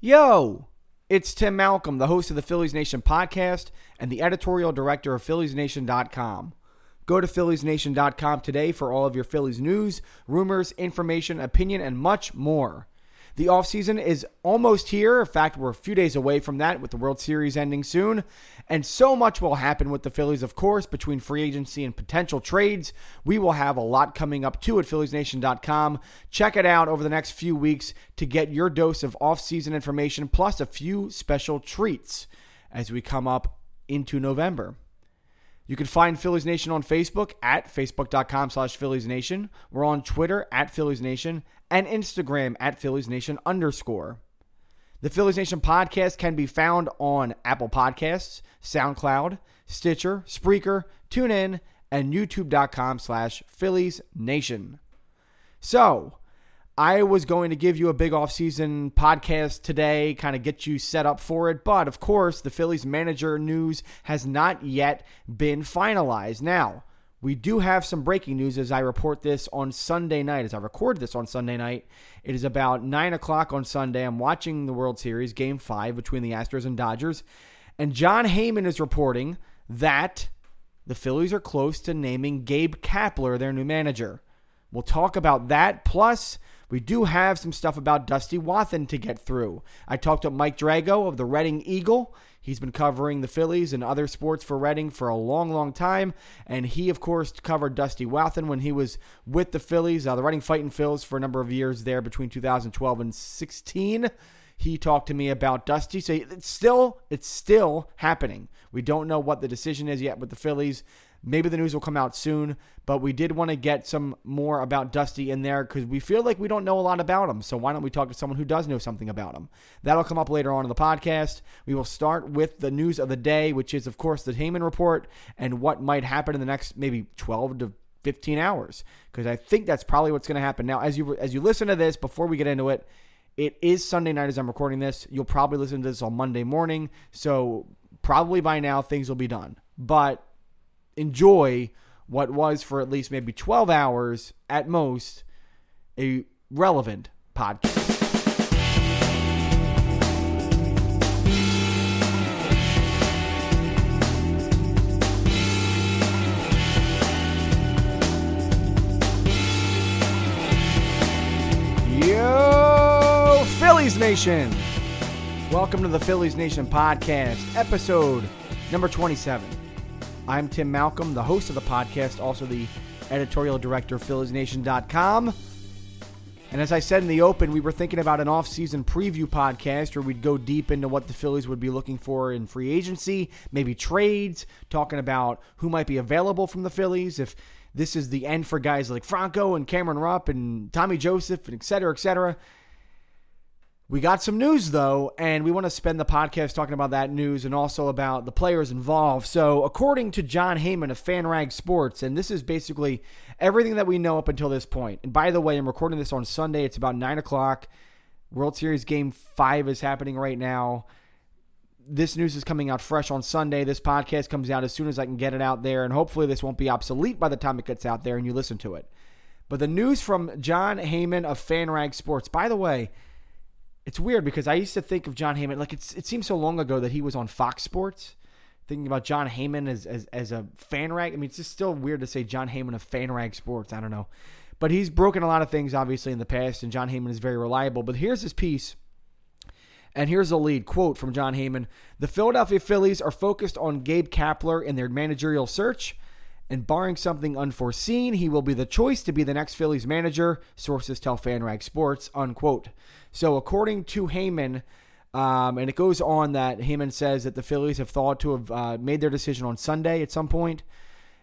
Yo, it's Tim Malcolm, the host of the Phillies Nation podcast and the editorial director of PhilliesNation.com. Go to PhilliesNation.com today for all of your Phillies news, rumors, information, opinion, and much more. The offseason is almost here. In fact, we're a few days away from that with the World Series ending soon. And so much will happen with the Phillies, of course, between free agency and potential trades. We will have a lot coming up too at PhilliesNation.com. Check it out over the next few weeks to get your dose of offseason information plus a few special treats as we come up into November. You can find Phillies Nation on Facebook at facebook.com slash Phillies Nation. We're on Twitter at Phillies Nation and Instagram at Phillies Nation underscore. The Phillies Nation podcast can be found on Apple Podcasts, SoundCloud, Stitcher, Spreaker, TuneIn, and YouTube.com slash Phillies Nation. So, I was going to give you a big offseason podcast today, kind of get you set up for it. But of course, the Phillies manager news has not yet been finalized. Now, we do have some breaking news as I report this on Sunday night. As I record this on Sunday night, it is about 9 o'clock on Sunday. I'm watching the World Series, game five between the Astros and Dodgers. And Jon Heyman is reporting that the Phillies are close to naming Gabe Kapler their new manager. We'll talk about that. Plus, we do have some stuff about Dusty Wathan to get through. I talked to Mike Drago of the Reading Eagle. He's been covering the Phillies and other sports for Reading for a long, long time. And he, of course, covered Dusty Wathan when he was with the Phillies, uh, the Reading Fighting Phils, for a number of years there between 2012 and 16. He talked to me about Dusty. So it's still, it's still happening. We don't know what the decision is yet with the Phillies. Maybe the news will come out soon, but we did want to get some more about Dusty in there because we feel like we don't know a lot about him. So why don't we talk to someone who does know something about him? That'll come up later on in the podcast. We will start with the news of the day, which is, of course, the Heyman report and what might happen in the next maybe 12 to 15 hours because I think that's probably what's going to happen. Now, as you as you listen to this, before we get into it, it is Sunday night as I'm recording this. You'll probably listen to this on Monday morning, so probably by now things will be done. But enjoy what was for at least maybe 12 hours at most a relevant podcast. Yo, Phillies Nation! Welcome to the Phillies Nation podcast, episode number 27. I'm Tim Malcolm, the host of the podcast, also the editorial director of PhilliesNation.com. And as I said in the open, we were thinking about an off-season preview podcast where we'd go deep into what the Phillies would be looking for in free agency, maybe trades, talking about who might be available from the Phillies, if this is the end for guys like Franco and Cameron Rupp and Tommy Joseph and et cetera, et cetera. We got some news though, and we want to spend the podcast talking about that news and also about the players involved. So, according to Jon Heyman of FanRag Sports, and this is basically everything that we know up until this point. And by the way, I'm recording this on Sunday. It's about nine o'clock. World Series Game Five is happening right now. This news is coming out fresh on Sunday. This podcast comes out as soon as I can get it out there, and hopefully, this won't be obsolete by the time it gets out there and you listen to it. But the news from Jon Heyman of FanRag Sports. By the way it's weird because I used to think of Jon Heyman like it's it seems so long ago that he was on Fox Sports. Thinking about Jon Heyman as, as as a fan rag. I mean, it's just still weird to say Jon Heyman of FanRag Sports. I don't know. But he's broken a lot of things obviously in the past, and Jon Heyman is very reliable. But here's his piece. And here's a lead quote from Jon Heyman. The Philadelphia Phillies are focused on Gabe Kapler in their managerial search. And barring something unforeseen, he will be the choice to be the next Phillies manager, sources tell FanRag Sports, unquote. So, according to Heyman, um, and it goes on that Heyman says that the Phillies have thought to have uh, made their decision on Sunday at some point,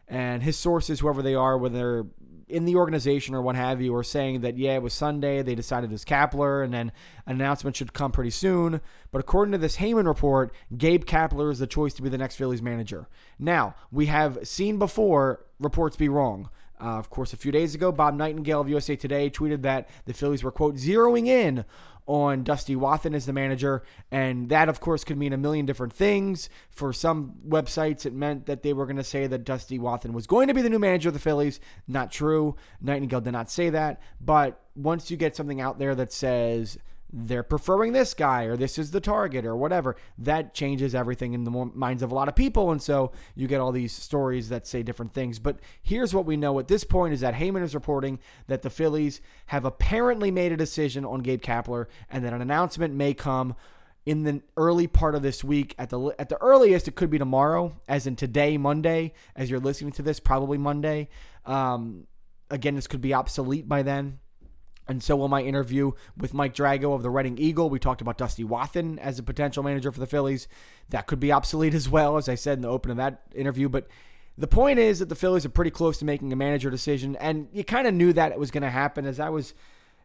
and his sources, whoever they are, whether in the organization or what have you, are saying that yeah, it was Sunday. They decided it was Kapler, and then an announcement should come pretty soon. But according to this Heyman report, Gabe Kapler is the choice to be the next Phillies manager. Now we have seen before reports be wrong. Uh, of course, a few days ago, Bob Nightingale of USA Today tweeted that the Phillies were, quote, zeroing in on Dusty Wathan as the manager. And that, of course, could mean a million different things. For some websites, it meant that they were going to say that Dusty Wathan was going to be the new manager of the Phillies. Not true. Nightingale did not say that. But once you get something out there that says they're preferring this guy or this is the target or whatever. That changes everything in the minds of a lot of people. And so you get all these stories that say different things. But here's what we know at this point is that Heyman is reporting that the Phillies have apparently made a decision on Gabe Kapler and that an announcement may come in the early part of this week at the at the earliest it could be tomorrow as in today monday as you're listening to this probably monday um, again this could be obsolete by then and so will my interview with Mike Drago of the Reading Eagle. We talked about Dusty Wathan as a potential manager for the Phillies. That could be obsolete as well, as I said in the open of that interview. But the point is that the Phillies are pretty close to making a manager decision, and you kind of knew that it was going to happen as I was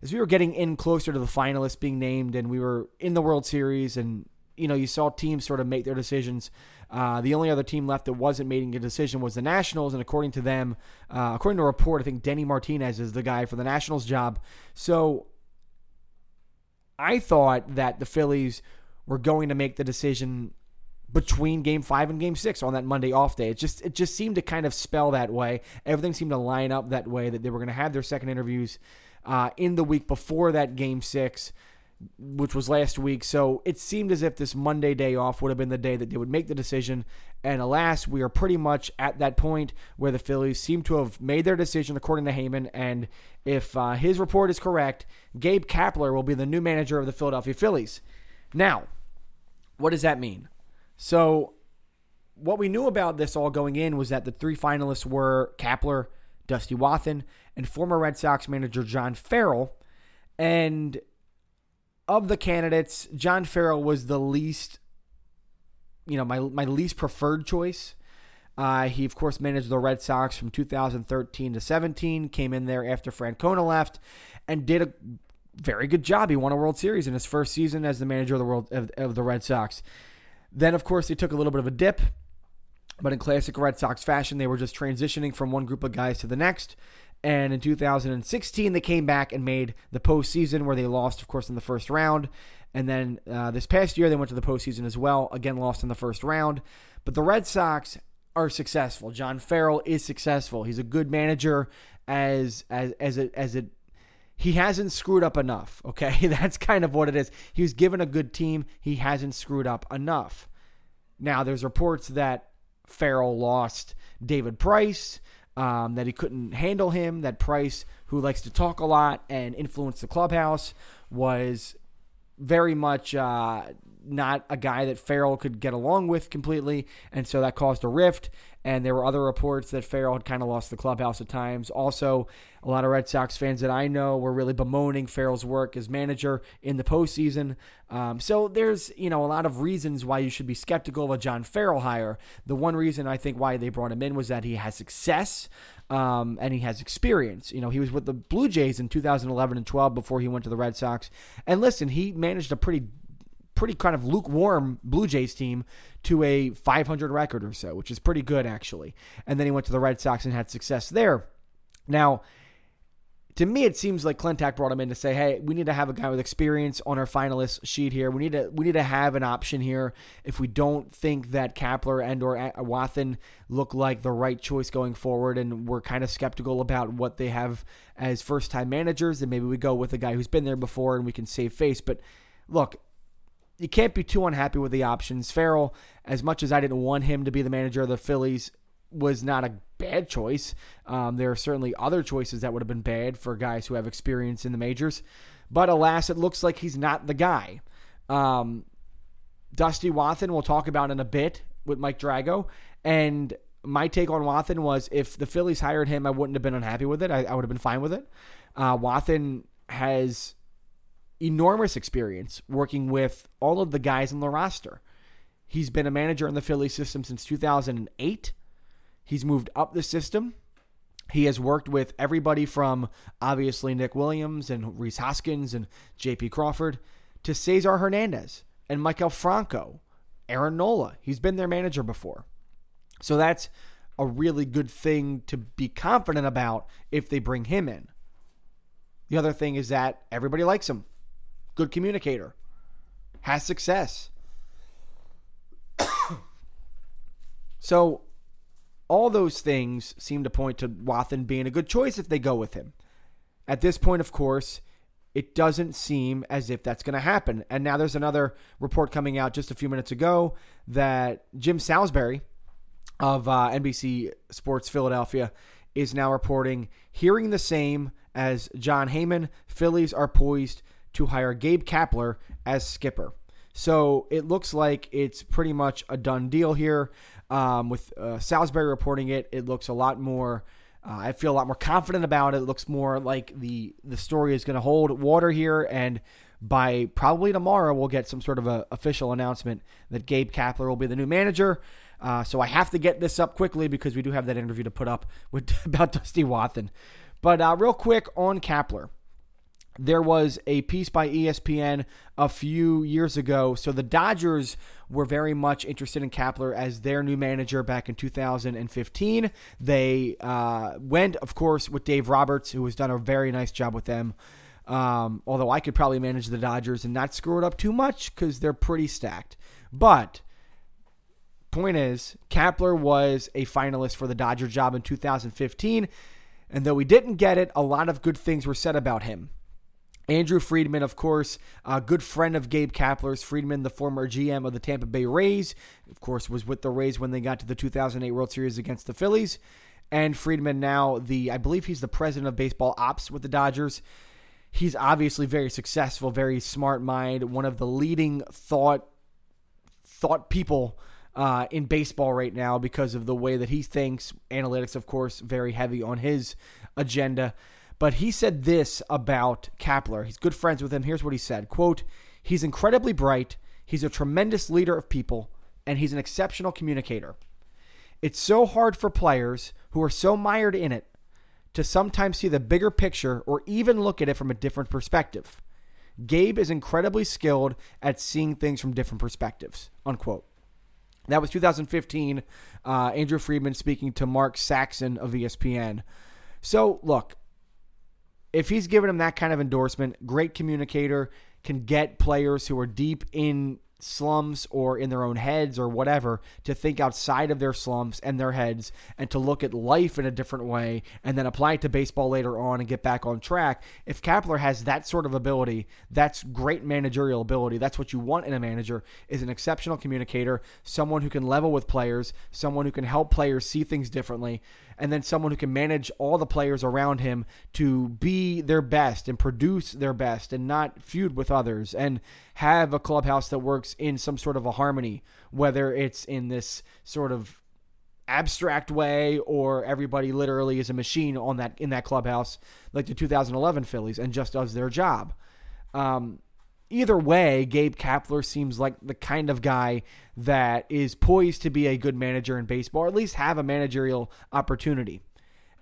as we were getting in closer to the finalists being named, and we were in the World Series, and you know you saw teams sort of make their decisions. Uh, the only other team left that wasn't making a decision was the Nationals, and according to them, uh, according to a report, I think Denny Martinez is the guy for the Nationals job. So I thought that the Phillies were going to make the decision between game five and game six on that Monday off day. It just it just seemed to kind of spell that way. Everything seemed to line up that way that they were going to have their second interviews uh, in the week before that game six which was last week. So it seemed as if this Monday day off would have been the day that they would make the decision. And alas, we are pretty much at that point where the Phillies seem to have made their decision according to Heyman. And if uh, his report is correct, Gabe Kapler will be the new manager of the Philadelphia Phillies. Now, what does that mean? So, what we knew about this all going in was that the three finalists were Kapler, Dusty Wathan, and former Red Sox manager John Farrell. And of the candidates, John Farrell was the least, you know, my my least preferred choice. Uh, he of course managed the Red Sox from 2013 to 17. Came in there after Francona left, and did a very good job. He won a World Series in his first season as the manager of the world of, of the Red Sox. Then of course they took a little bit of a dip, but in classic Red Sox fashion, they were just transitioning from one group of guys to the next. And in 2016, they came back and made the postseason, where they lost, of course, in the first round. And then uh, this past year, they went to the postseason as well. Again, lost in the first round. But the Red Sox are successful. John Farrell is successful. He's a good manager. As as as it as it he hasn't screwed up enough. Okay, that's kind of what it is. He was given a good team. He hasn't screwed up enough. Now, there's reports that Farrell lost David Price um, that he couldn't handle him. That Price, who likes to talk a lot and influence the clubhouse, was very much uh, not a guy that Farrell could get along with completely, and so that caused a rift. And there were other reports that Farrell had kind of lost the clubhouse at times. Also, a lot of Red Sox fans that I know were really bemoaning Farrell's work as manager in the postseason. Um, so there's you know a lot of reasons why you should be skeptical of a John Farrell hire. The one reason I think why they brought him in was that he has success. Um, and he has experience. You know, he was with the Blue Jays in 2011 and 12 before he went to the Red Sox. And listen, he managed a pretty pretty kind of lukewarm Blue Jays team to a 500 record or so, which is pretty good actually. And then he went to the Red Sox and had success there. Now, to me, it seems like Klentak brought him in to say, "Hey, we need to have a guy with experience on our finalist sheet here. We need to we need to have an option here. If we don't think that Kapler and or Wathan look like the right choice going forward, and we're kind of skeptical about what they have as first time managers, then maybe we go with a guy who's been there before and we can save face." But look, you can't be too unhappy with the options. Farrell, as much as I didn't want him to be the manager of the Phillies, was not a bad choice. Um, there are certainly other choices that would have been bad for guys who have experience in the majors. But alas, it looks like he's not the guy. Um, Dusty Wathan, we'll talk about in a bit with Mike Drago. And my take on Wathan was if the Phillies hired him, I wouldn't have been unhappy with it. I, I would have been fine with it. Uh, Wathan has enormous experience working with all of the guys in the roster. He's been a manager in the Philly system since 2008. He's moved up the system. He has worked with everybody from obviously Nick Williams and Rhys Hoskins and JP Crawford to Cesar Hernandez and Maikel Franco, Aaron Nola. He's been their manager before. So that's a really good thing to be confident about if they bring him in. The other thing is that everybody likes him good communicator, has success. so, all those things seem to point to Wathan being a good choice if they go with him. At this point, of course, it doesn't seem as if that's going to happen. And now there's another report coming out just a few minutes ago that Jim Salisbury of uh, NBC Sports Philadelphia is now reporting hearing the same as Jon Heyman. Phillies are poised to hire Gabe Kapler as skipper. So it looks like it's pretty much a done deal here. Um, with uh, Salisbury reporting it, it looks a lot more. Uh, I feel a lot more confident about it. It looks more like the the story is going to hold water here, and by probably tomorrow we'll get some sort of a official announcement that Gabe Kapler will be the new manager. Uh, so I have to get this up quickly because we do have that interview to put up with about Dusty Wathan. But uh, real quick on Kapler there was a piece by ESPN a few years ago. So the Dodgers were very much interested in Kapler as their new manager back in 2015. They uh, went, of course, with Dave Roberts, who has done a very nice job with them. Um, although I could probably manage the Dodgers and not screw it up too much because they're pretty stacked. But point is, Kapler was a finalist for the Dodger job in 2015. And though he didn't get it, a lot of good things were said about him. Andrew Friedman, of course, a good friend of Gabe Kapler's. Friedman, the former GM of the Tampa Bay Rays, of course, was with the Rays when they got to the 2008 World Series against the Phillies. And Friedman now the I believe he's the president of baseball ops with the Dodgers. He's obviously very successful, very smart mind, one of the leading thought thought people uh, in baseball right now because of the way that he thinks. Analytics, of course, very heavy on his agenda. But he said this about Kapler. He's good friends with him. Here's what he said quote, He's incredibly bright, he's a tremendous leader of people, and he's an exceptional communicator. It's so hard for players who are so mired in it to sometimes see the bigger picture or even look at it from a different perspective. Gabe is incredibly skilled at seeing things from different perspectives. Unquote. That was 2015. Uh, Andrew Friedman speaking to Mark Saxon of ESPN. So, look, if he's given him that kind of endorsement, great communicator, can get players who are deep in slums or in their own heads or whatever to think outside of their slums and their heads and to look at life in a different way and then apply it to baseball later on and get back on track. If Kapler has that sort of ability, that's great managerial ability. That's what you want in a manager is an exceptional communicator, someone who can level with players, someone who can help players see things differently and then someone who can manage all the players around him to be their best and produce their best and not feud with others and have a clubhouse that works in some sort of a harmony, whether it's in this sort of abstract way or everybody literally is a machine on that in that clubhouse like the 2011 Phillies and just does their job. Um, either way, Gabe Kapler seems like the kind of guy that is poised to be a good manager in baseball, or at least have a managerial opportunity.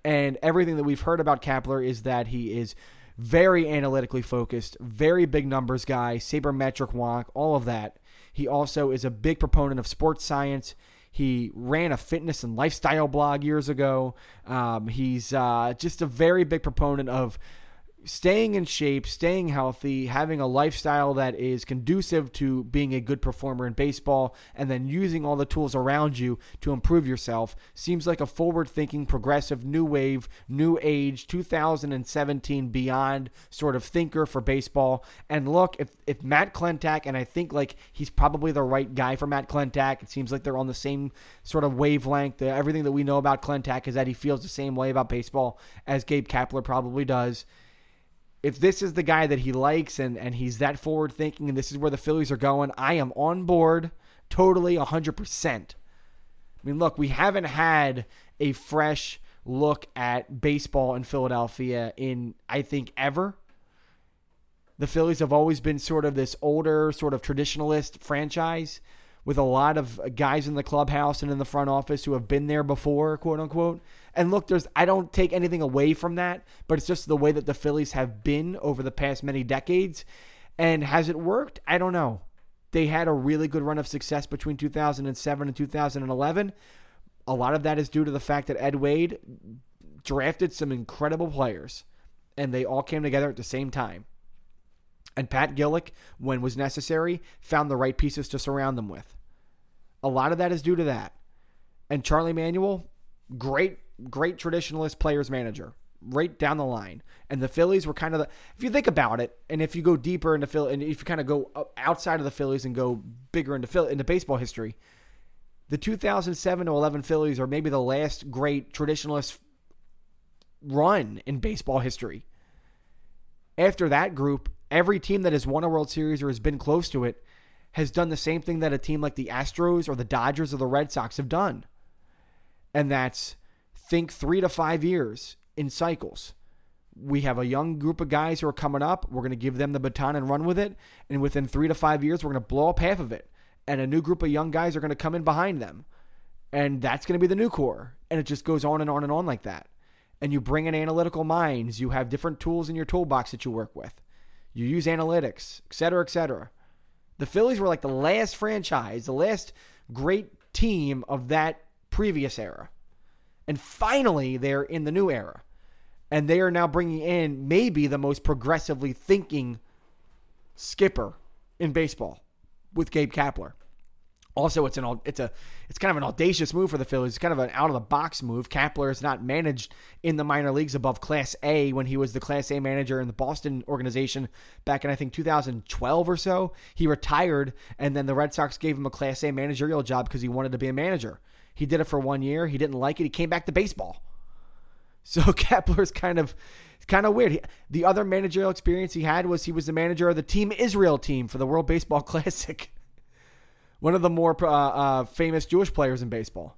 And everything that we've heard about Kapler is that he is very analytically focused, very big numbers guy, sabermetric wonk, all of that. He also is a big proponent of sports science. He ran a fitness and lifestyle blog years ago. Um, he's uh, just a very big proponent of staying in shape, staying healthy, having a lifestyle that is conducive to being a good performer in baseball, and then using all the tools around you to improve yourself seems like a forward thinking, progressive, new wave, new age, 2017 beyond sort of thinker for baseball. And look, if, if Matt Klentak, and I think like he's probably the right guy for Matt Klentak, it seems like they're on the same sort of wavelength. Everything that we know about Klentak is that he feels the same way about baseball as Gabe Kapler probably does if this is the guy that he likes and, and he's that forward thinking and this is where the Phillies are going, I am on board totally 100%. I mean, look, we haven't had a fresh look at baseball in Philadelphia in, I think, ever. The Phillies have always been sort of this older, sort of traditionalist franchise with a lot of guys in the clubhouse and in the front office who have been there before, quote unquote. And look, there's I don't take anything away from that, but it's just the way that the Phillies have been over the past many decades. And has it worked? I don't know. They had a really good run of success between 2007 and 2011. A lot of that is due to the fact that Ed Wade drafted some incredible players, and they all came together at the same time. And Pat Gillick, when was necessary, found the right pieces to surround them with. A lot of that is due to that. And Charlie Manuel, great, great traditionalist players manager. right down the line. And the Phillies were kind of the, if you think about it, and if you go deeper into Philly, and if you kind of go outside of the Phillies and go bigger into Philly, into baseball history, the 2007 to 11 Phillies are maybe the last great traditionalist run in baseball history. After that group, every team that has won a World Series or has been close to it has done the same thing that a team like the Astros or the Dodgers or the Red Sox have done. And that's think three to five years in cycles. We have a young group of guys who are coming up. We're going to give them the baton and run with it. And within three to five years, we're going to blow up half of it. And a new group of young guys are going to come in behind them. And that's going to be the new core. And it just goes on and on and on like that. And you bring in analytical minds. You have different tools in your toolbox that you work with. You use analytics, et cetera, et cetera. The Phillies were like the last franchise, the last great team of that previous era. And finally, they're in the new era. And they are now bringing in maybe the most progressively thinking skipper in baseball with Gabe Kapler. Also, it's an it's a it's kind of an audacious move for the Phillies. It's kind of an out of the box move. Kapler is not managed in the minor leagues above Class A when he was the Class A manager in the Boston organization back in I think 2012 or so. He retired, and then the Red Sox gave him a Class A managerial job because he wanted to be a manager. He did it for one year. He didn't like it. He came back to baseball. So Kapler's kind of kind of weird. He, the other managerial experience he had was he was the manager of the Team Israel team for the World Baseball Classic one of the more uh, uh, famous Jewish players in baseball.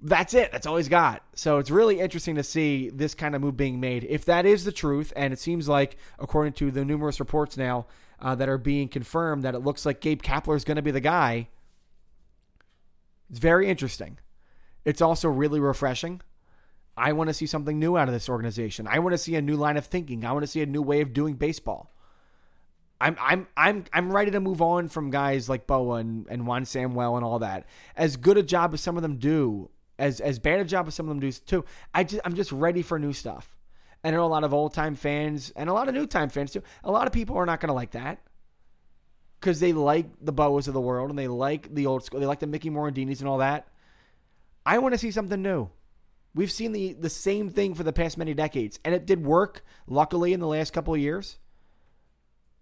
That's it. That's all he's got. So it's really interesting to see this kind of move being made. If that is the truth, and it seems like, according to the numerous reports now uh, that are being confirmed, that it looks like Gabe Kapler is going to be the guy, it's very interesting. It's also really refreshing. I want to see something new out of this organization. I want to see a new line of thinking. I want to see a new way of doing baseball. I'm I'm I'm I'm ready to move on from guys like Bowa and, and Juan Samuel and all that. As good a job as some of them do, as as bad a job as some of them do too. I just I'm just ready for new stuff. And I know a lot of old time fans and a lot of new time fans too. A lot of people are not going to like that because they like the Bowas of the world and they like the old school. They like the Mickey Morandinis and all that. I want to see something new. We've seen the the same thing for the past many decades, and it did work. Luckily, in the last couple of years.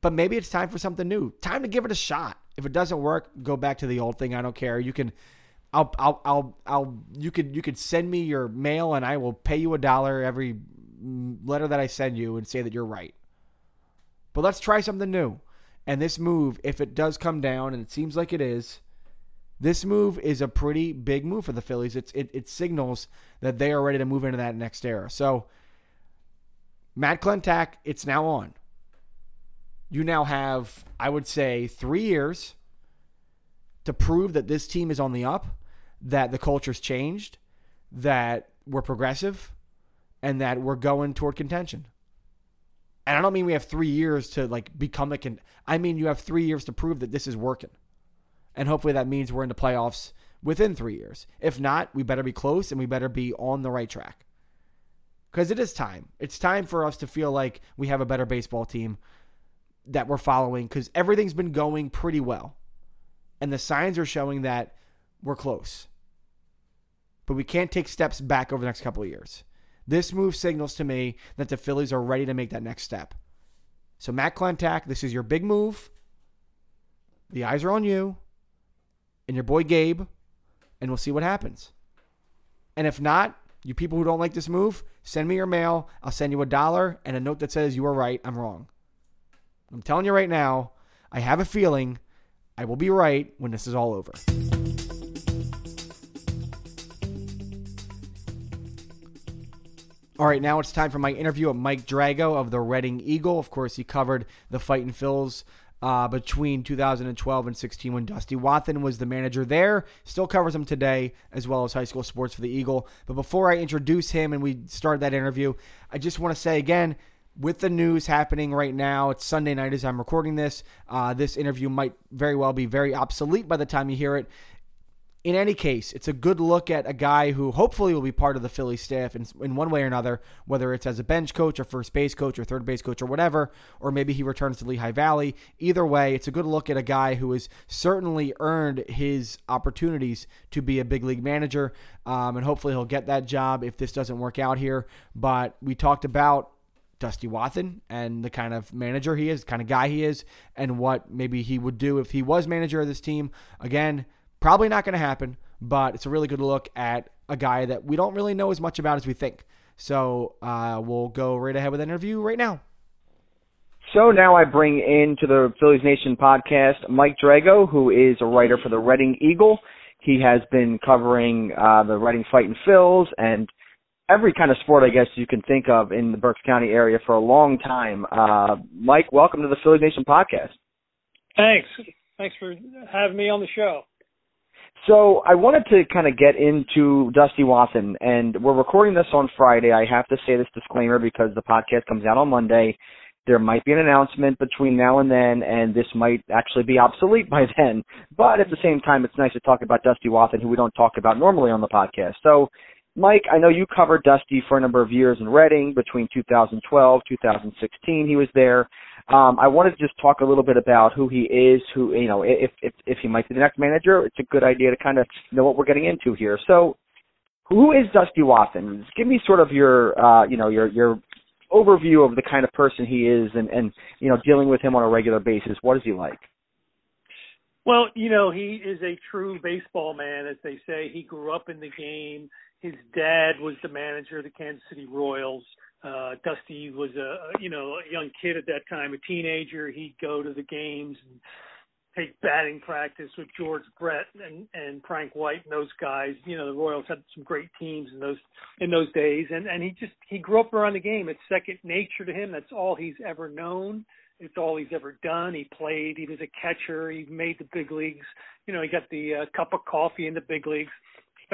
But maybe it's time for something new. Time to give it a shot. If it doesn't work, go back to the old thing. I don't care. You can I'll I'll I'll, I'll you could you could send me your mail and I will pay you a dollar every mm, letter that I send you and say that you're right. But let's try something new. And this move, if it does come down, and it seems like it is, this move is a pretty big move for the Phillies. It's it, it signals that they are ready to move into that next era. So Matt Klentak, it's now on you now have, I would say, three years to prove that this team is on the up, that the culture's changed, that we're progressive, and that we're going toward contention. And I don't mean we have three years to like become a con. I mean you have three years to prove that this is working, and hopefully that means we're in the playoffs within three years. If not, we better be close and we better be on the right track. Because it is time. It's time for us to feel like we have a better baseball team that we're following because everything's been going pretty well. And the signs are showing that we're close. But we can't take steps back over the next couple of years. This move signals to me that the Phillies are ready to make that next step. So, Matt Klentak, this is your big move. The eyes are on you and your boy Gabe, and we'll see what happens. And if not, you people who don't like this move, send me your mail. I'll send you a dollar and a note that says you are right, I'm wrong. I'm telling you right now, I have a feeling I will be right when this is all over. All right, now it's time for my interview with Mike Drago of the Reading Eagle. Of course, he covered the Fightin Phils uh, between 2012 and 16 when Dusty Wathan was the manager there. Still covers him today, as well as high school sports for the Eagle. But before I introduce him and we start that interview, I just want to say again, with the news happening right now, it's Sunday night as I'm recording this. Uh, this interview might very well be very obsolete by the time you hear it. In any case, it's a good look at a guy who hopefully will be part of the Philly staff in, in one way or another, whether it's as a bench coach or first base coach or third base coach or whatever, or maybe he returns to Lehigh Valley. Either way, it's a good look at a guy who has certainly earned his opportunities to be a big league manager, um, and hopefully he'll get that job if this doesn't work out here. But we talked about Dusty Wathan and the kind of manager he is, the kind of guy he is, and what maybe he would do if he was manager of this team. Again, Probably not going to happen, but it's a really good look at a guy that we don't really know as much about as we think. So uh, we'll go right ahead with the interview right now. So now I bring into the Phillies Nation podcast Mike Drago, who is a writer for the Reading Eagle. He has been covering uh, the Reading Fightin Phils and every kind of sport, I guess, you can think of in the Berks County area for a long time. Uh, Mike, welcome to the Phillies Nation podcast. Thanks. Thanks for having me on the show. So I wanted to kind of get into Dusty Wathan, and we're recording this on Friday. I have to say this disclaimer because the podcast comes out on Monday. There might be an announcement between now and then, and this might actually be obsolete by then. But at the same time, it's nice to talk about Dusty Wathan, who we don't talk about normally on the podcast. So, Mike, I know you covered Dusty for a number of years in Reading between 2012, 2016. He was there. Um, I wanted to just talk a little bit about who he is, who you know, if if if he might be the next manager, it's a good idea to kind of know what we're getting into here. So, who is Dusty Wathan? Just give me sort of your uh, you know your your overview of the kind of person he is, and and you know, dealing with him on a regular basis. What is he like? Well, you know, he is a true baseball man, as they say. He grew up in the game. His dad was the manager of the Kansas City Royals. Uh, Dusty was a you know a young kid at that time, a teenager. He'd go to the games and take batting practice with George Brett and and Frank White and those guys. You know the Royals had some great teams in those in those days, and and he just he grew up around the game. It's second nature to him. That's all he's ever known. It's all he's ever done. He played. He was a catcher. He made the big leagues. You know, he got the uh, cup of coffee in the big leagues.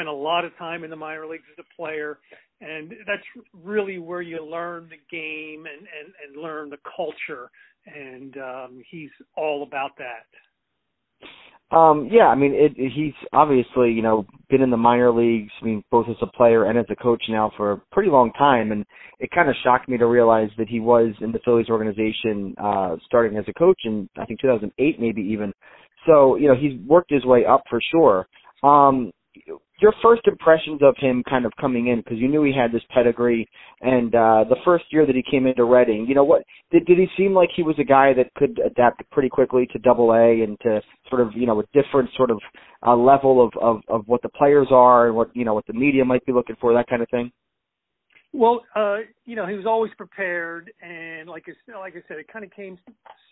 Spent a lot of time in the minor leagues as a player and that's really where you learn the game and and, and learn the culture and um he's all about that. Um yeah i mean it, it he's obviously you know been in the minor leagues i mean both as a player and as a coach now for a pretty long time and it kind of shocked me to realize that he was in the phillies organization uh starting as a coach in i think 2008 maybe even. So you know he's worked his way up for sure. Um your first impressions of him kind of coming in because you knew he had this pedigree and uh the first year that he came into Reading, you know what did did he seem like he was a guy that could adapt pretty quickly to double A and to sort of, you know, a different sort of uh level of of of what the players are and what, you know, what the media might be looking for, that kind of thing? Well, uh, you know, he was always prepared, and like I, like I said, it kind of came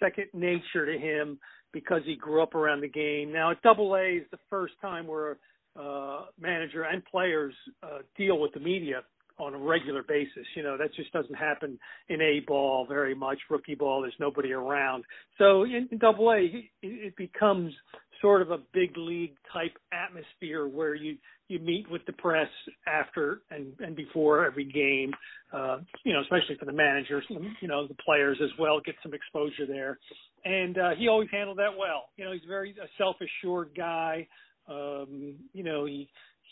second nature to him because he grew up around the game. Now, at Double A is the first time where uh, manager and players uh, deal with the media on a regular basis. You know, that just doesn't happen in A ball very much. Rookie ball, there's nobody around. So in, in Double A, it, it becomes sort of a big league type atmosphere where you you meet with the press after and and before every game. Uh, you know, especially for the managers, you know, the players as well get some exposure there. And uh, he always handled that well. You know, he's very a self assured guy. Um, you know, he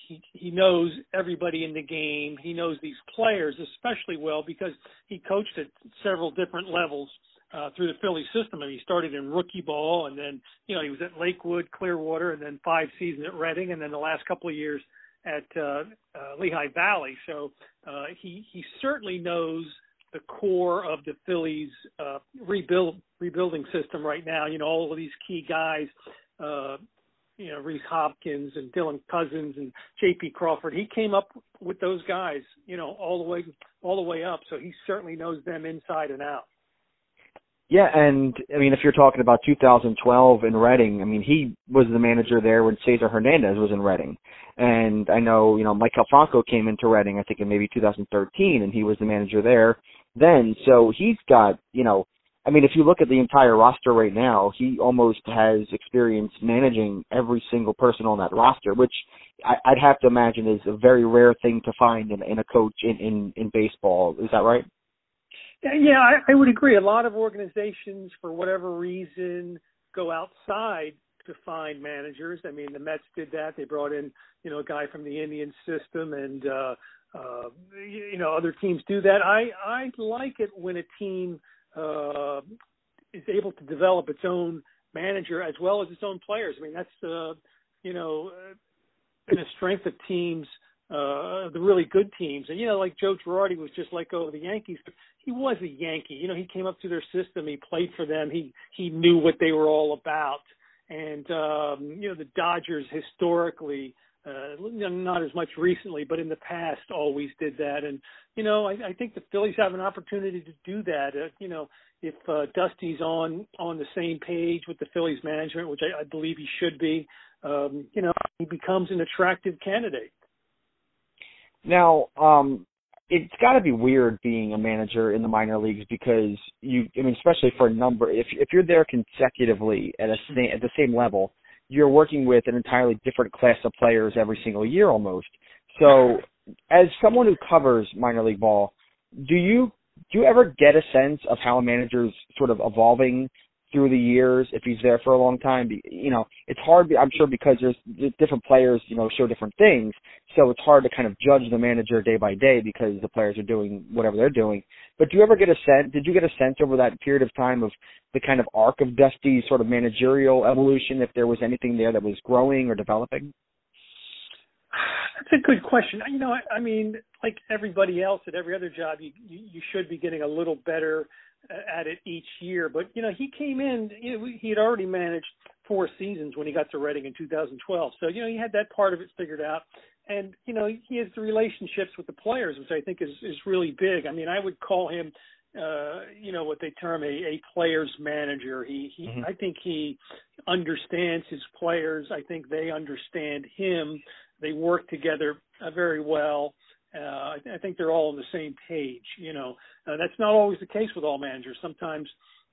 he he knows everybody in the game. He knows these players especially well because he coached at several different levels uh, through the Philly system. And he started in rookie ball, and then you know he was at Lakewood, Clearwater, and then five seasons at Reading, and then the last couple of years at uh, uh, Lehigh Valley. So uh, he he certainly knows the core of the Phillies uh, rebuild rebuilding system right now. You know all of these key guys. Uh, you know Rhys Hoskins and Dylan Cozens and J.P. Crawford. He came up with those guys, you know, all the way all the way up. So he certainly knows them inside and out. Yeah, and I mean, if you're talking about 2012 in Reading, I mean, he was the manager there when Cesar Hernandez was in Reading, and I know, you know, Mike Franco came into Reading, I think in maybe 2013, and he was the manager there then. So he's got, you know, I mean, if you look at the entire roster right now, he almost has experience managing every single person on that roster, which I, would have to imagine is a very rare thing to find in, in a coach in, in, in baseball. Is that right? Yeah, I, I would agree. A lot of organizations, for whatever reason, go outside to find managers. I mean, the Mets did that. They brought in, you know, a guy from the Indian system, and uh, uh, you know, other teams do that. I I like it when a team uh, is able to develop its own manager as well as its own players. I mean, that's uh, you know, been a strength of teams uh the really good teams. And you know, like Joe Girardi was just let go of the Yankees. He was a Yankee. You know, he came up through their system, he played for them, he he knew what they were all about. And um, you know, the Dodgers historically uh, not as much recently, but in the past always did that. And you know, I, I think the Phillies have an opportunity to do that. Uh, you know, if uh, Dusty's on on the same page with the Phillies management, which I, I believe he should be, um, you know, he becomes an attractive candidate. Now, um, it's got to be weird being a manager in the minor leagues because you, I mean, especially for a number, if if you're there consecutively at a at the same level, you're working with an entirely different class of players every single year almost. So, as someone who covers minor league ball, do you do you ever get a sense of how a manager's sort of evolving through the years if he's there for a long time you know it's hard i'm sure because there's different players you know show different things. So it's hard to kind of judge the manager day by day because the players are doing whatever they're doing. But do you ever get a sense did you get a sense over that period of time of the kind of arc of dusty's sort of managerial evolution if there was anything there that was growing or developing? That's a good question. You know, I, I mean, like everybody else at every other job, you, you you should be getting a little better at it each year. But you know, he came in. You know, he had already managed four seasons when he got to Reading in 2012. So you know, he had that part of it figured out. And you know, he has the relationships with the players, which I think is is really big. I mean, I would call him, uh, you know, what they term a, a players manager. He, he mm-hmm. I think he understands his players. I think they understand him. They work together uh, very well. Uh, I, think they're all on the same page. You know, uh, that's not always the case with all managers. Sometimes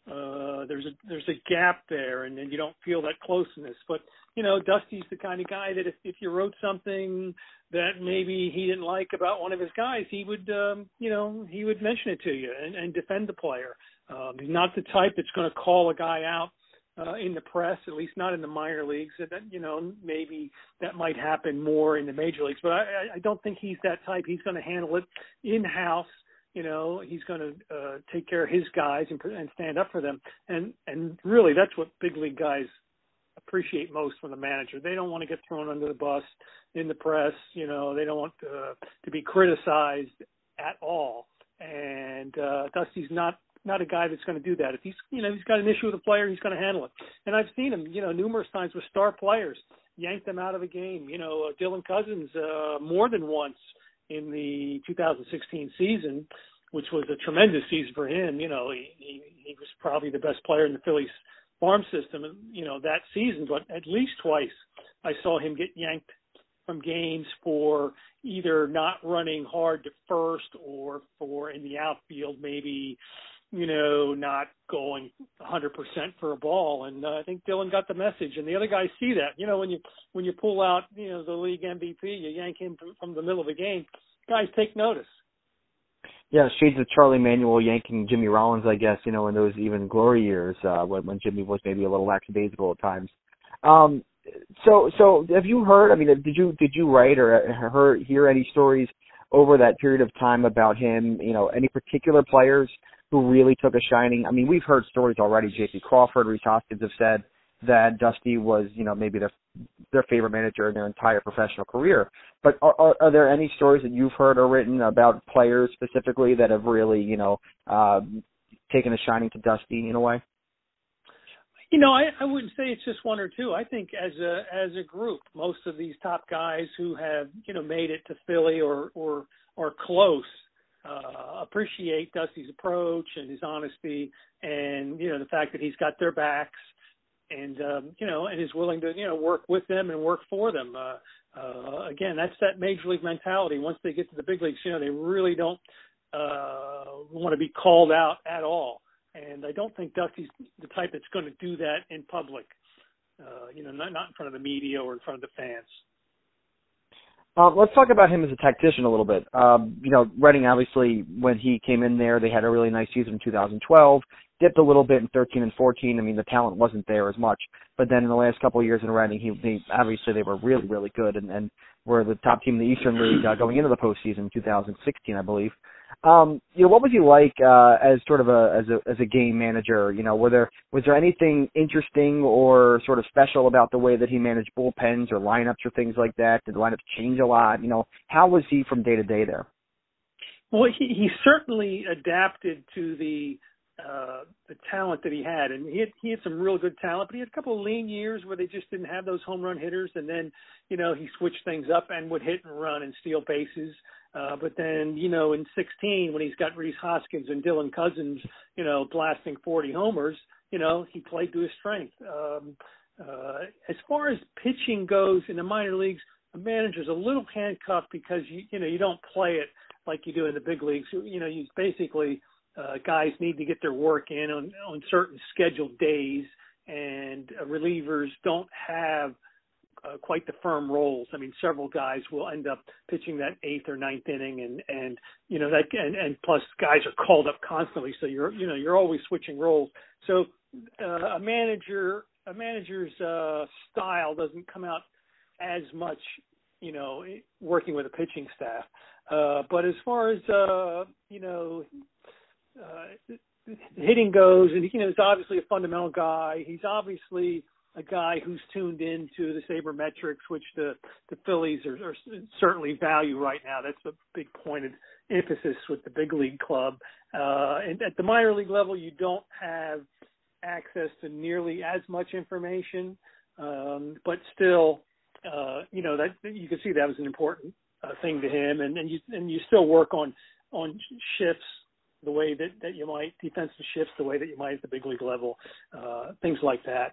uh, there's a there's a gap there, and then you don't feel that closeness. But you know, Dusty's the kind of guy that if if you wrote something that maybe he didn't like about one of his guys, he would um, you know he would mention it to you and, and defend the player. Um, he's not the type that's going to call a guy out uh, in the press, at least not in the minor leagues. That you know maybe that might happen more in the major leagues, but I, I don't think he's that type. He's going to handle it in house. You know, he's going to uh, take care of his guys and, and stand up for them. And and really, that's what big league guys appreciate most from the manager. They don't want to get thrown under the bus in the press. You know, they don't want uh, to be criticized at all. And uh, Dusty's not not a guy that's going to do that. If he's you know he's got an issue with a player, he's going to handle it. And I've seen him you know numerous times with star players yank them out of a game. You know uh, Dylan Cozens uh, more than once in the 2016 season, which was a tremendous season for him. You know he he, he was probably the best player in the Phillies farm system you know that season, but at least twice I saw him get yanked from games for either not running hard to first or for in the outfield maybe you know, not going 100% for a ball. And uh, I think Dylan got the message, and the other guys see that. You know, when you when you pull out, you know, the league MVP, you yank him from, the middle of the game. Guys take notice. Yeah, shades of Charlie Manuel yanking Jimmy Rollins, I guess. You know, in those even glory years uh, when when Jimmy was maybe a little lackadaisical at times. Um, so so have you heard? I mean, did you did you write or heard hear any stories over that period of time about him? You know, any particular players? Who really took a shining. I mean, we've heard stories already. J.P. Crawford, Rhys Hoskins have said that Dusty was, you know, maybe their their favorite manager in their entire professional career. But are, are, are there any stories that you've heard or written about players specifically that have really, you know, uh, taken a shining to Dusty in a way? You know, I, I wouldn't say it's just one or two. I think as a as a group, most of these top guys who have you know made it to Philly or or or close uh, appreciate Dusty's approach and his honesty, and you know the fact that he's got their backs, and um, you know, and is willing to you know work with them and work for them. Uh, uh, again, that's that major league mentality. Once they get to the big leagues, you know, they really don't uh, want to be called out at all. And I don't think Dusty's the type that's going to do that in public. Uh, you know, not not in front of the media or in front of the fans. Um, let's talk about him as a tactician a little bit. Um, you know, Reading obviously when he came in there, they had a really nice season in 2012. dipped a little bit in 13 and 14. I mean, the talent wasn't there as much, but then in the last couple of years in Reading, he, he obviously they were really, really good, and, and were the top team in the Eastern League uh, going into the postseason, 2016, I believe. Um, you know, what was he like uh, as sort of a as a as a game manager? You know, were there was there anything interesting or sort of special about the way that he managed bullpens or lineups or things like that? Did the lineups change a lot? You know, how was he from day to day there? Well, he he certainly adapted to the uh the talent that he had and he had he had some real good talent but he had a couple of lean years where they just didn't have those home run hitters and then you know he switched things up and would hit and run and steal bases uh but then you know in 16 when he's got Rhys Hoskins and Dylan Cozens you know blasting 40 homers you know he played to his strength. Um uh as far as pitching goes in the minor leagues a manager's a little handcuffed because you you know you don't play it like you do in the big leagues. You know you basically uh, guys need to get their work in on on certain scheduled days, and uh, relievers don't have uh, quite the firm roles. I mean, several guys will end up pitching that eighth or ninth inning, and and you know that and and plus guys are called up constantly, so you're you know you're always switching roles. So uh, a manager a manager's uh, style doesn't come out as much, you know, working with a pitching staff. Uh, but as far as uh, you know, uh, hitting goes, and you know he's obviously a fundamental guy. He's obviously a guy who's tuned into the sabermetrics, which the the Phillies are, are certainly value right now. That's a big point of emphasis with the big league club. Uh, and at the minor league level, you don't have access to nearly as much information, um, but still, uh, you know that you can see that was an important uh, thing to him, and, and you and you still work on on shifts the way that, that you might defensive shifts the way that you might at the big league level, uh, things like that.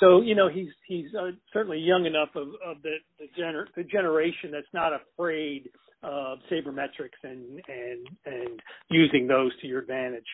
So you know he's he's uh, certainly young enough of, of the the, gener- the generation that's not afraid of sabermetrics and and and using those to your advantage.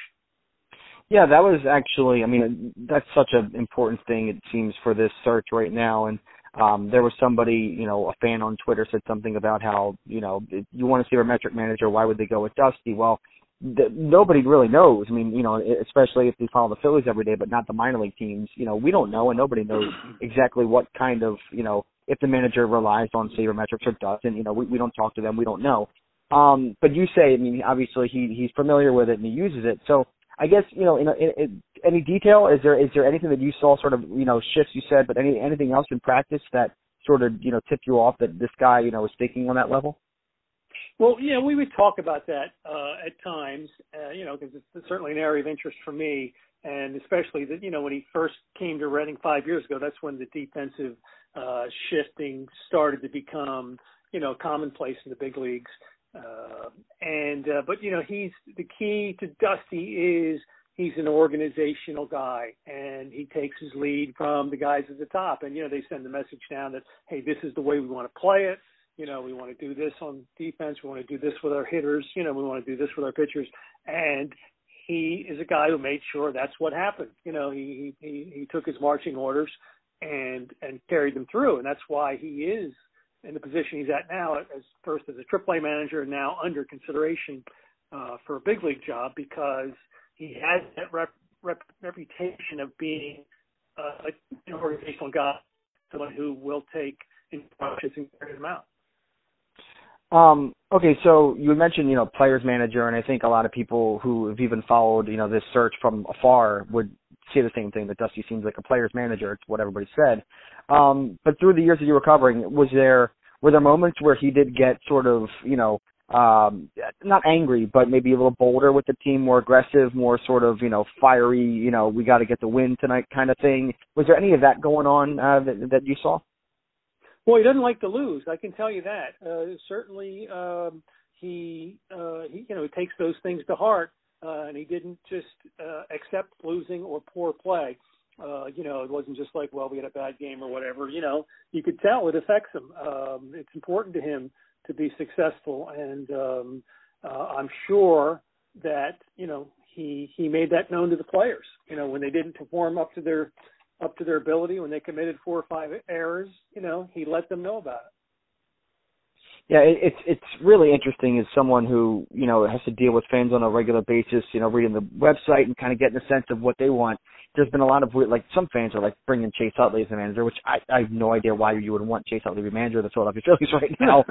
Yeah, that was actually. I mean, that's such an important thing. It seems for this search right now, and um, there was somebody, you know, a fan on Twitter said something about how, you know, you want a metric manager, why would they go with Dusty? Well, the, nobody really knows. I mean, you know, especially if we follow the Phillies every day, but not the minor league teams. You know, we don't know, and nobody knows exactly what kind of, you know, if the manager relies on sabermetrics or doesn't. You know, we, we don't talk to them. We don't know. Um, but you say, I mean, obviously he he's familiar with it and he uses it. So I guess you know, in, in, in any detail, is there is there anything that you saw sort of you know shifts you said, but any anything else in practice that sort of you know tipped you off that this guy you know is thinking on that level? Well, yeah, we would talk about that uh, at times, uh, you know, because it's certainly an area of interest for me, and especially that you know when he first came to Reading five years ago, that's when the defensive uh, shifting started to become you know commonplace in the big leagues. Uh, and uh, but you know he's the key to Dusty is he's an organizational guy and he takes his lead from the guys at the top. And you know they send the message down that hey this is the way we want to play it you know, we want to do this on defense. We want to do this with our hitters. You know, we want to do this with our pitchers. And he is a guy who made sure that's what happened. You know, he he he took his marching orders and and carried them through, and that's why he is in the position he's at now, as first as a AAA manager, and now under consideration uh, for a big league job because he has that rep, rep, reputation of being uh, an organizational guy, someone who will take instructions and carry them out. Um, okay, so you mentioned, you know, players manager, and I think a lot of people who have even followed, you know, this search from afar would say the same thing that Dusty seems like a players manager. It's what everybody said. Um, but through the years that you were covering, was there were there moments where he did get sort of, you know, um, not angry, but maybe a little bolder with the team, more aggressive, more sort of, you know, fiery, you know, we got to get the win tonight kind of thing. Was there any of that going on uh, that, that you saw? Well, he doesn't like to lose. I can tell you that. Uh, certainly, um, he, uh, he, you know, takes those things to heart, uh, and he didn't just uh, accept losing or poor play. Uh, you know, it wasn't just like, well, we had a bad game or whatever. You know, you could tell it affects him. Um, it's important to him to be successful, and um, uh, I'm sure that you know he he made that known to the players. You know, when they didn't perform up to their up to their ability when they committed four or five errors, you know, he let them know about it. Yeah, it, it's it's really interesting as someone who you know has to deal with fans on a regular basis. You know, reading the website and kind of getting a sense of what they want. There's been a lot of weird, like some fans are like bringing Chase Utley as a manager, which I, I have no idea why you would want Chase Utley to be manager of the Philadelphia Phillies right now.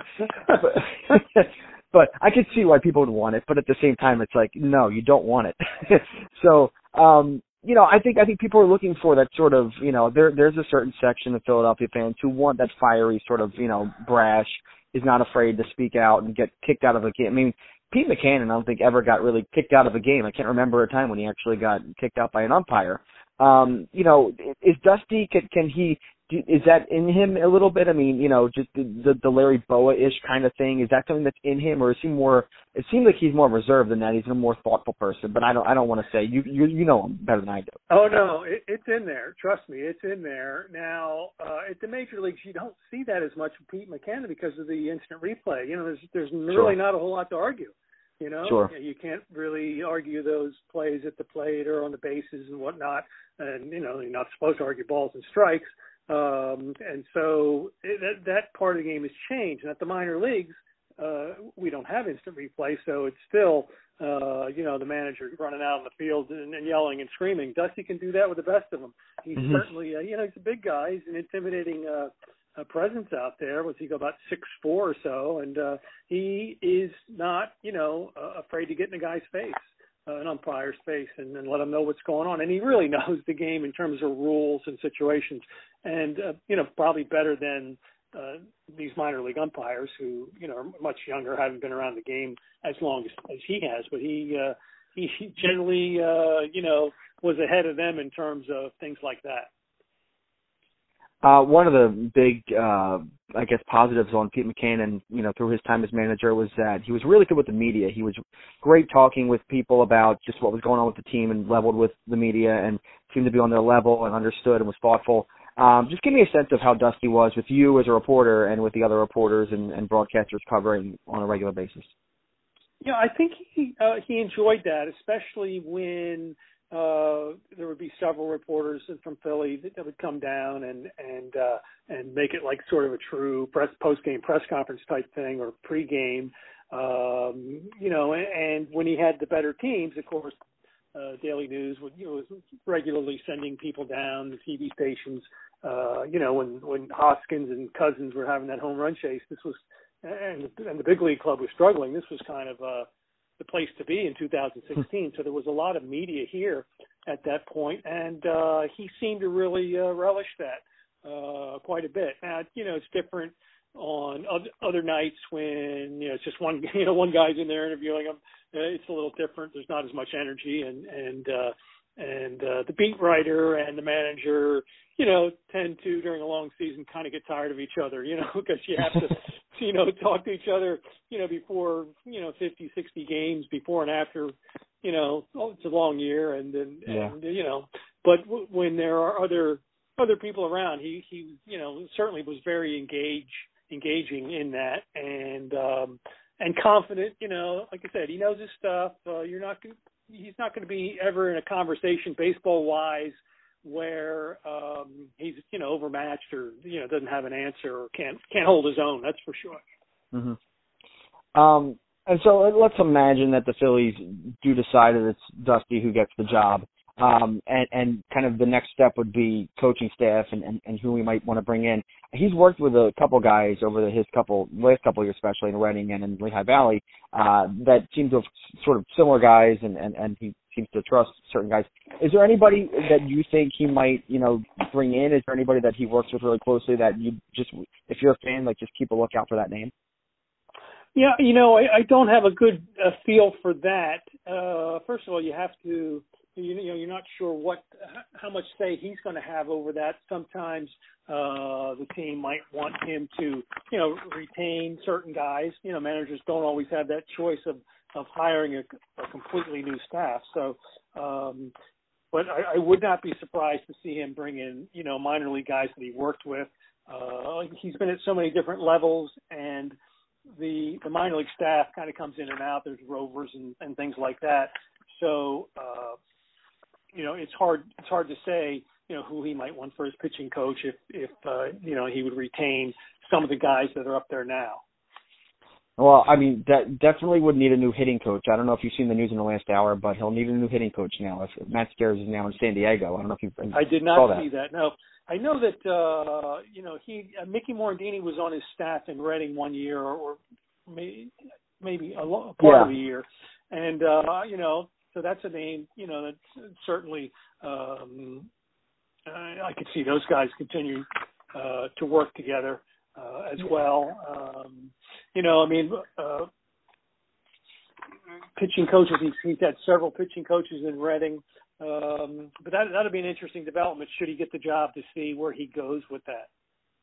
but, but I could see why people would want it. But at the same time, it's like no, you don't want it. so um you know, I think I think people are looking for that sort of, you know, there there's a certain section of Philadelphia fans who want that fiery sort of, you know, brash, is not afraid to speak out and get kicked out of a game. I mean, Pete Mackanin, I don't think ever got really kicked out of a game. I can't remember a time when he actually got kicked out by an umpire. Um, you know, is Dusty can can he is that in him a little bit? I mean, you know, just the the, the Larry Bowa ish kind of thing. Is that something that's in him, or is he more? It seems like he's more reserved than that. He's a more thoughtful person, but I don't I don't want to say you you you know him better than I do. Oh no, it, it's in there. Trust me, it's in there. Now uh, at the major leagues, you don't see that as much with Pete Mackanin because of the instant replay. You know, there's there's really sure. not a whole lot to argue. You know, sure. you can't really argue those plays at the plate or on the bases and whatnot. And you know, you're not supposed to argue balls and strikes. Um, and so it, that, that part of the game has changed. And at the minor leagues, uh, we don't have instant replay, so it's still, uh, you know, the manager running out in the field and, and yelling and screaming. Dusty can do that with the best of them. He's mm-hmm. certainly, uh, you know, he's a big guy. He's an intimidating uh, uh, presence out there. Was he go about six four or so, and uh, he is not, you know, uh, afraid to get in a guy's face uh, an umpire's face and, and let him know what's going on. And he really knows the game in terms of rules and situations, and uh, you know probably better than uh, these minor league umpires who you know are much younger, haven't been around the game as long as, as he has. But he uh, he generally uh, you know was ahead of them in terms of things like that. Uh, one of the big, uh, I guess, positives on Pete Mackanin, you know, through his time as manager was that he was really good with the media. He was great talking with people about just what was going on with the team and leveled with the media and seemed to be on their level and understood and was thoughtful. Um, just give me a sense of how Dusty was with you as a reporter and with the other reporters and, and broadcasters covering on a regular basis. Yeah, I think he uh, he enjoyed that, especially when uh, there would be several reporters from Philly that, that would come down and and uh, and make it like sort of a true press post game press conference type thing or pre-game. Um, you know, and, and when he had the better teams, of course, uh, Daily News would you know was regularly sending people down the TV stations. Uh, you know, when when Hoskins and Cozens were having that home run chase, this was and and the big league club was struggling. This was kind of uh the place to be in 2016. so there was a lot of media here at that point, and uh, he seemed to really uh, relish that uh, quite a bit. Now, you know, it's different on other nights when you know it's just one you know one guy's in there interviewing him. Uh, it's a little different. There's not as much energy, and and uh, and uh, the beat writer and the manager, you know, tend to during a long season kind of get tired of each other, you know, because you have to, you know, talk to each other, you know, before you know 50, 60 games, before and after, you know, oh, it's a long year, and then yeah. and you know, but w- when there are other other people around, he he you know certainly was very engaged engaging in that and um and confident you know like i said he knows his stuff. Uh, you're not he's not going to be ever in a conversation baseball wise where um he's you know overmatched or you know doesn't have an answer or can't can't hold his own that's for sure. Mhm um and so let's imagine that the Phillies do decide that it's Dusty who gets the job um, and, and kind of the next step would be coaching staff and, and, and who we might want to bring in. He's worked with a couple guys over the, his couple last couple years, especially in Reading and in Lehigh Valley, uh, that seem to have sort of similar guys, and, and, and he seems to trust certain guys. Is there anybody that you think he might, you know, bring in? Is there anybody that he works with really closely that you just, if you're a fan, like just keep a lookout for that name? Yeah, you know, I, I don't have a good uh, feel for that. Uh, first of all, you have to you know you're not sure what how much say he's going to have over that. Sometimes uh, the team might want him to you know retain certain guys. You know managers don't always have that choice of of hiring a, a completely new staff. So, um, but I, I would not be surprised to see him bring in you know minor league guys that he worked with. Uh, he's been at so many different levels and the the minor league staff kind of comes in and out. There's rovers and, and things like that. So uh, you know, it's hard it's hard to say, you know, who he might want for his pitching coach if if uh, you know he would retain some of the guys that are up there now. Well, I mean, that definitely would need a new hitting coach. I don't know if you've seen the news in the last hour, but he'll need a new hitting coach now. If Matt Stairs is now in San Diego, I don't know if you. I did not see that. No, I know that uh, you know he uh, Mickey Morandini was on his staff in Reading one year, or, or maybe maybe a, lo- a part yeah. of the year, and uh, you know, so that's a name. You know, that's certainly. Um, I, I could see those guys continue uh, to work together uh, as well. Um, you know, I mean, uh, pitching coaches. He's, he's had several pitching coaches in Reading, um, but that that'll be an interesting development. Should he get the job to see where he goes with that?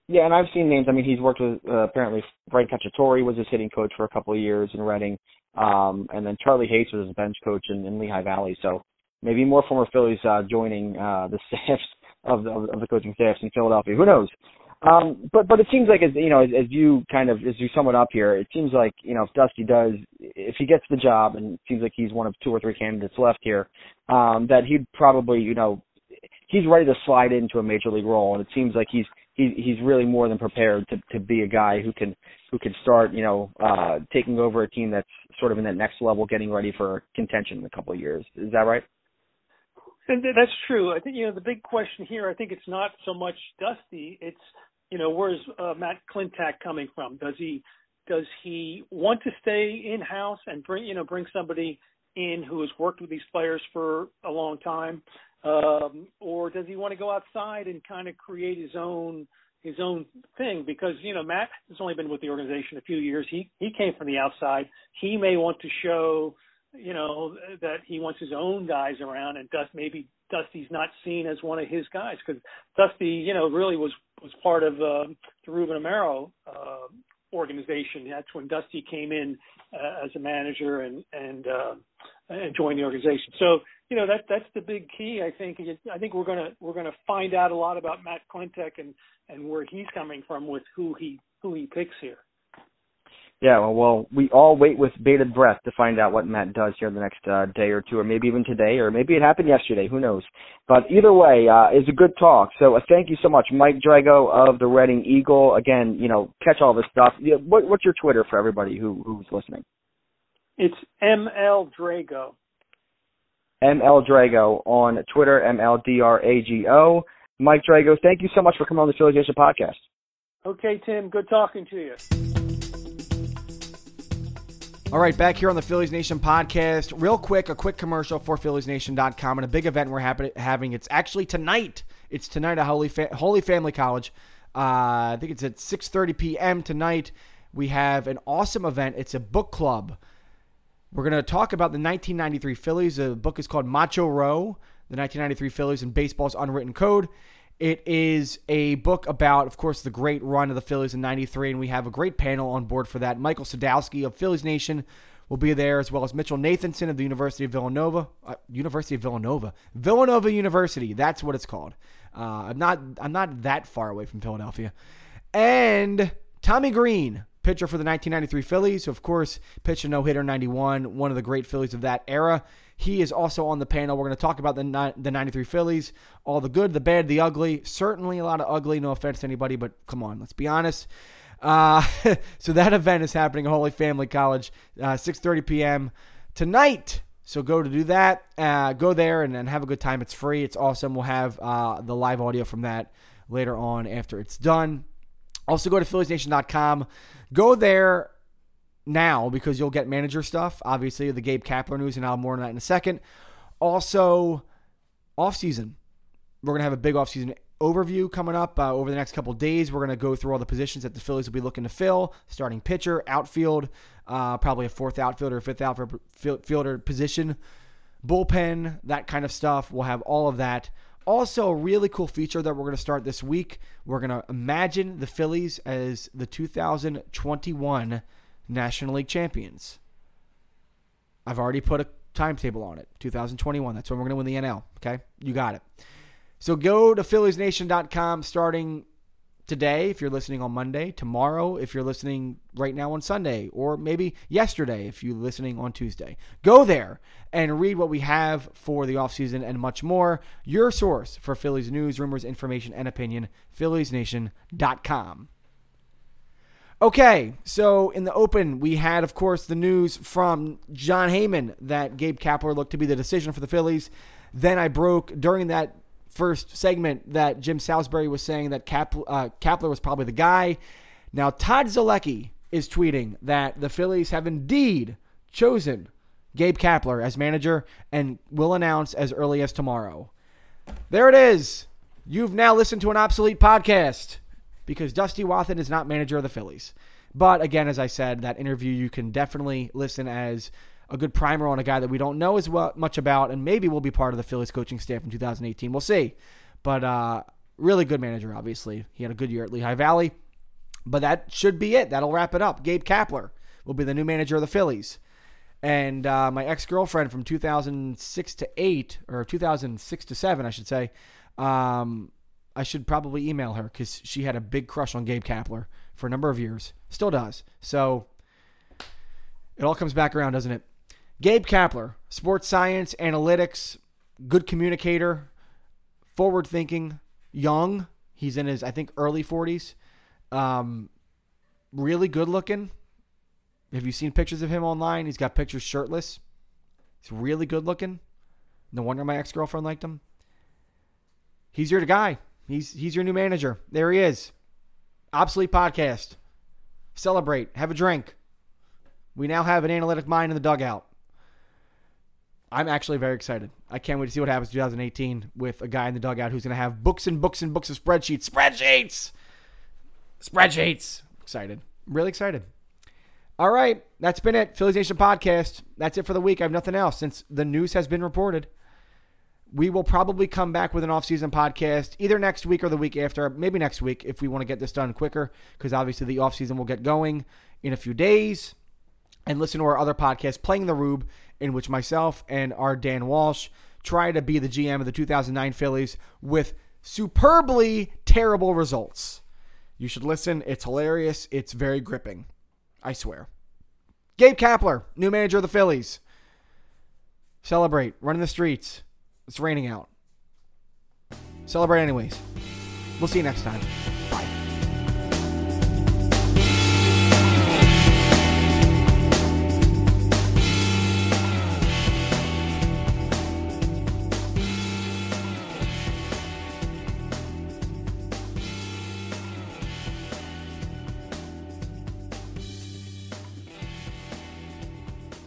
Yeah, and I've seen names. I mean, he's worked with uh, apparently Frank Cacciatore was his hitting coach for a couple of years in Reading, um, and then Charlie Hayes was his bench coach in, in Lehigh Valley. So maybe more former Phillies uh, joining uh, the staffs of the, of the coaching staffs in Philadelphia. Who knows? Um, but but it seems like as you know as, as you kind of as you sum it up here, it seems like you know if Dusty does if he gets the job and it seems like he's one of two or three candidates left here, um, that he'd probably you know he's ready to slide into a major league role, and it seems like he's he, he's really more than prepared to to be a guy who can who can start you know uh, taking over a team that's sort of in that next level, getting ready for contention in a couple of years. Is that right? And that's true. I think you know the big question here. I think it's not so much Dusty. It's you know where's uh, Matt Klentak coming from? Does he does he want to stay in house and bring you know bring somebody in who has worked with these players for a long time, um, or does he want to go outside and kind of create his own his own thing? Because you know Matt has only been with the organization a few years. He he came from the outside. He may want to show you know that he wants his own guys around, and Dust maybe Dusty's not seen as one of his guys because Dusty, you know, really was was part of uh, the Ruben Amaro uh, organization. That's when Dusty came in uh, as a manager and and uh, and join the organization. So you know that that's the big key. I think I think we're gonna we're gonna find out a lot about Matt Klentak and and where he's coming from with who he who he picks here. Yeah, well, well, we all wait with bated breath to find out what Matt does here the next uh, day or two, or maybe even today, or maybe it happened yesterday. Who knows? But either way, uh, it's a good talk. So uh, thank you so much, Mike Drago of the Reading Eagle. Again, you know, catch all this stuff. What, what's your Twitter for everybody who who's listening? It's ML Drago. ML Drago on Twitter, M L D R A G O. Mike Drago, thank you so much for coming on the Phillies Nation podcast. Okay, Tim. Good talking to you. All right, back here on the Phillies Nation podcast. Real quick, a quick commercial for PhilliesNation.com and a big event we're happy, having. It's actually tonight. It's tonight at Holy, Fa- Holy Family College. Uh, I think it's at 6.30 p.m. tonight. We have an awesome event. It's a book club. We're going to talk about the 1993 Phillies. The book is called Macho Row, the 1993 Phillies and Baseball's Unwritten Code. It is a book about, of course, the great run of the Phillies in 93, and we have a great panel on board for that. Michael Sadowski of Phillies Nation will be there, as well as Mitchell Nathanson of the University of Villanova. Uh, University of Villanova. Villanova University, that's what it's called. Uh, I'm not I'm not that far away from Philadelphia. And Tommy Greene, pitcher for the 1993 Phillies, who of course pitched a no-hitter 91, one of the great Phillies of that era. He is also on the panel. We're going to talk about the the 93 Phillies, all the good, the bad, the ugly. Certainly a lot of ugly. No offense to anybody, but come on, let's be honest. Uh, so that event is happening at Holy Family College, uh, 6:30 p.m. tonight. So go to do that. Uh, go there and, and, have a good time. It's free. It's awesome. We'll have uh, the live audio from that later on after it's done. Also go to PhilliesNation.com. Go there now because you'll get manager stuff. Obviously, the Gabe Kapler news, and I'll more on that in a second. Also, offseason. We're going to have a big offseason overview coming up uh, over the next couple days. We're going to go through all the positions that the Phillies will be looking to fill starting pitcher, outfield, uh, probably a fourth outfielder, fifth outfielder position, bullpen, that kind of stuff. We'll have all of that. Also, a really cool feature that we're going to start this week. We're going to imagine the Phillies as the 2021 National League champions. I've already put a timetable on it. 2021. That's when we're going to win the NL. Okay? You got it. So go to PhilliesNation.com starting today if you're listening on Monday, tomorrow if you're listening right now on Sunday, or maybe yesterday if you're listening on Tuesday. Go there and read what we have for the offseason and much more. Your source for Phillies news, rumors, information, and opinion, PhilliesNation.com. Okay, so in the open, we had, of course, the news from Jon Heyman that Gabe Kapler looked to be the decision for the Phillies. Then I broke during that first segment that Jim Salisbury was saying that uh, Kapler was probably the guy. Now, Todd Zolecki is tweeting that the Phillies have indeed chosen Gabe Kapler as manager and will announce as early as tomorrow. There it is. You've now listened to an obsolete podcast because Dusty Wathan is not manager of the Phillies. But again, as I said, that interview you can definitely listen as a good primer on a guy that we don't know as well, much about, and maybe will be part of the Phillies coaching staff in 2018. We'll see. But uh, really good manager, obviously. He had a good year at Lehigh Valley. But that should be it. That'll wrap it up. Gabe Kapler will be the new manager of the Phillies. And uh, my ex girlfriend from 2006 to 8, or 2006 to 7, I should say, um, I should probably email her because she had a big crush on Gabe Kapler for a number of years. Still does. So it all comes back around, doesn't it? Gabe Kapler, sports science, analytics, good communicator, forward thinking, young. He's in his, I think, early 40s. Um, really good looking. Have you seen pictures of him online? He's got pictures shirtless. He's really good looking. No wonder my ex girlfriend liked him. He's your guy. He's he's your new manager. There he is. Obsolete podcast. Celebrate. Have a drink. We now have an analytic mind in the dugout. I'm actually very excited. I can't wait to see what happens in 2018 with a guy in the dugout who's going to have books and books and books of spreadsheets. Spreadsheets! Spreadsheets! Excited. really excited. All right. That's been it. Phillies Nation podcast. That's it for the week. I have nothing else since the news has been reported we will probably come back with an off-season podcast either next week or the week after, maybe next week if we want to get this done quicker, because obviously the off-season will get going in a few days. And listen to our other podcast, Playing the Rube, in which myself and our Dan Walsh try to be the GM of the 2009 Phillies with superbly terrible results. You should listen. It's hilarious. It's very gripping. I swear. Gabe Kapler, new manager of the Phillies. Celebrate. Run in the streets. It's raining out. Celebrate anyways. We'll see you next time. Bye.